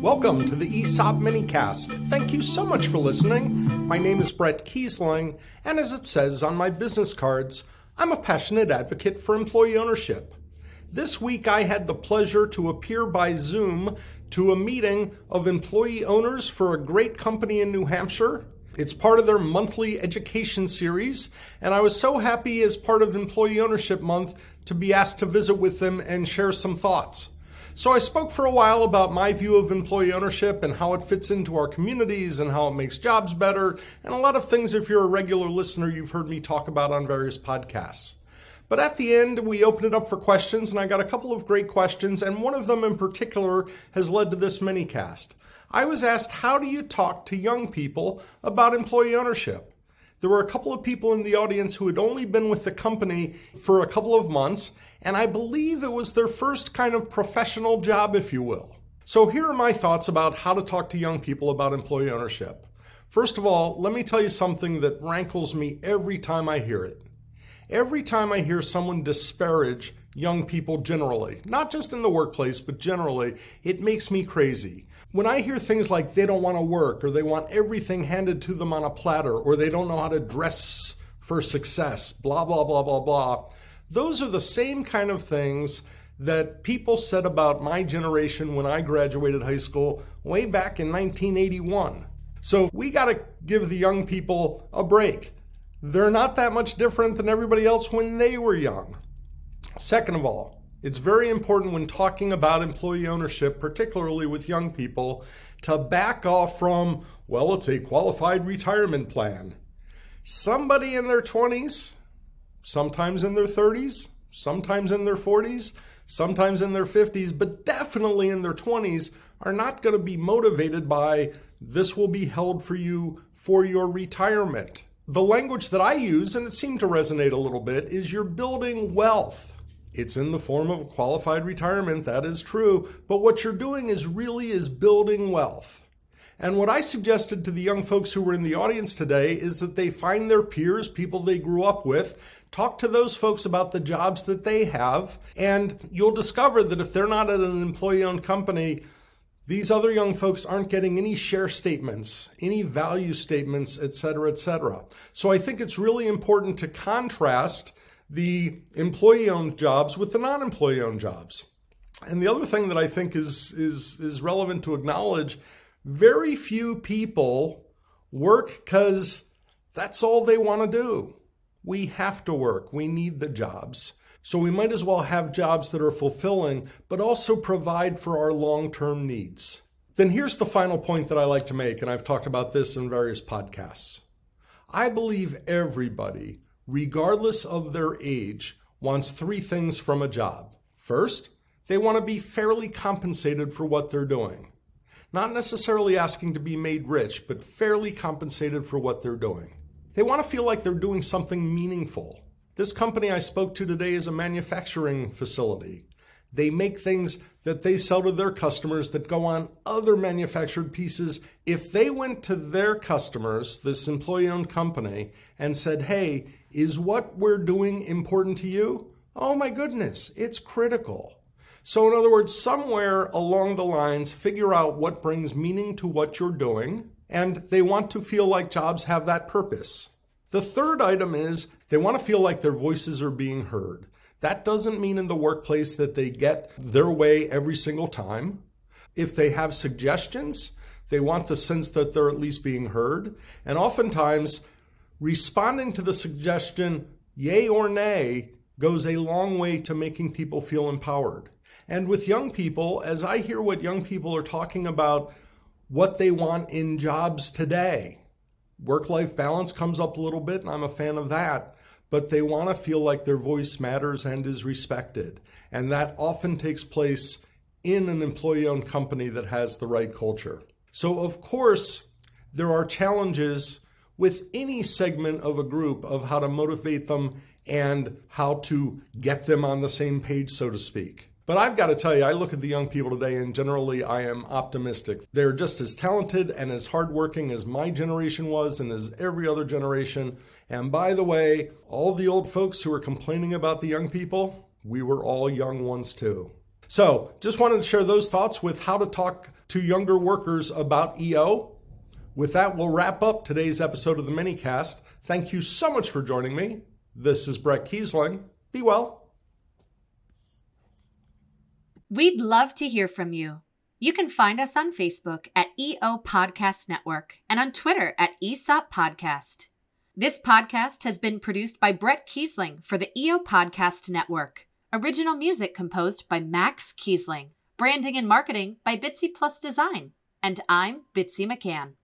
Welcome to the ESOP Minicast. Thank you so much for listening. My name is Bret Keisling, and as it says on my business cards, I'm a passionate advocate for employee ownership. This week I had the pleasure to appear by Zoom to a meeting of employee owners for a great company in New Hampshire. It's part of their monthly education series, and I was so happy as part of Employee Ownership Month to be asked to visit with them and share some thoughts. So I spoke for a while about my view of employee ownership and how it fits into our communities and how it makes jobs better, and a lot of things if you're a regular listener you've heard me talk about on various podcasts. But at the end, we opened it up for questions, and I got a couple of great questions, and one of them in particular has led to this mini cast. I was asked, How do you talk to young people about employee ownership? There were a couple of people in the audience who had only been with the company for a couple of months and I believe it was their first kind of professional job, if you will. So here are my thoughts about how to talk to young people about employee ownership. First of all, let me tell you something that rankles me every time I hear it. Every time I hear someone disparage young people generally, not just in the workplace, but generally, it makes me crazy. When I hear things like they don't want to work, or they want everything handed to them on a platter, or they don't know how to dress for success, blah, blah, blah, blah, blah, those are the same kind of things that people said about my generation when I graduated high school way back in 1981. So we got to give the young people a break. They're not that much different than everybody else when they were young. Second of all, it's very important when talking about employee ownership, particularly with young people, to back off from, well, it's a qualified retirement plan. Somebody in their 20s sometimes in their 30s, sometimes in their 40s, sometimes in their 50s, but definitely in their 20s, are not going to be motivated by this will be held for you for your retirement. The language that I use, and it seemed to resonate a little bit, is you're building wealth. It's in the form of a qualified retirement, that is true, but what you're doing is really is building wealth. And what I suggested to the young folks who were in the audience today is that they find their peers, people they grew up with, talk to those folks about the jobs that they have, and you'll discover that if they're not at an employee owned company, these other young folks aren't getting any share statements, any value statements, et cetera, et cetera. So I think it's really important to contrast the employee owned jobs with the non employee owned jobs. And the other thing that I think is, is, is relevant to acknowledge very few people work because that's all they want to do. We have to work, we need the jobs. So we might as well have jobs that are fulfilling, but also provide for our long term needs. Then here's the final point that I like to make, and I've talked about this in various podcasts. I believe everybody, regardless of their age, wants three things from a job. First, they want to be fairly compensated for what they're doing not necessarily asking to be made rich, but fairly compensated for what they're doing. They want to feel like they're doing something meaningful. This company I spoke to today is a manufacturing facility. They make things that they sell to their customers that go on other manufactured pieces. If they went to their customers, this employee owned company, and said, Hey, is what we're doing important to you? Oh my goodness, it's critical. So, in other words, somewhere along the lines, figure out what brings meaning to what you're doing, and they want to feel like jobs have that purpose. The third item is they want to feel like their voices are being heard. That doesn't mean in the workplace that they get their way every single time. If they have suggestions, they want the sense that they're at least being heard. And oftentimes, responding to the suggestion, yay or nay, goes a long way to making people feel empowered. And with young people, as I hear what young people are talking about, what they want in jobs today, work life balance comes up a little bit, and I'm a fan of that. But they want to feel like their voice matters and is respected. And that often takes place in an employee owned company that has the right culture. So, of course, there are challenges with any segment of a group of how to motivate them and how to get them on the same page, so to speak. But I've got to tell you, I look at the young people today and generally I am optimistic. They're just as talented and as hardworking as my generation was and as every other generation. And by the way, all the old folks who are complaining about the young people, We were all young ones too. So, just wanted to share those thoughts with how to talk to younger workers about EO. With that, we'll wrap up today's episode of the minicast. Thank you so much for joining me. This is Bret Keisling. Be well. We'd love to hear from you. You can find us on Facebook at EO Podcast Network and on Twitter at ESOP Podcast. This podcast has been produced by Bret Keisling for the EO Podcast Network. Original music composed by Max Keisling. Branding and marketing by Bitsy Plus Design. And I'm Bitsy McCann.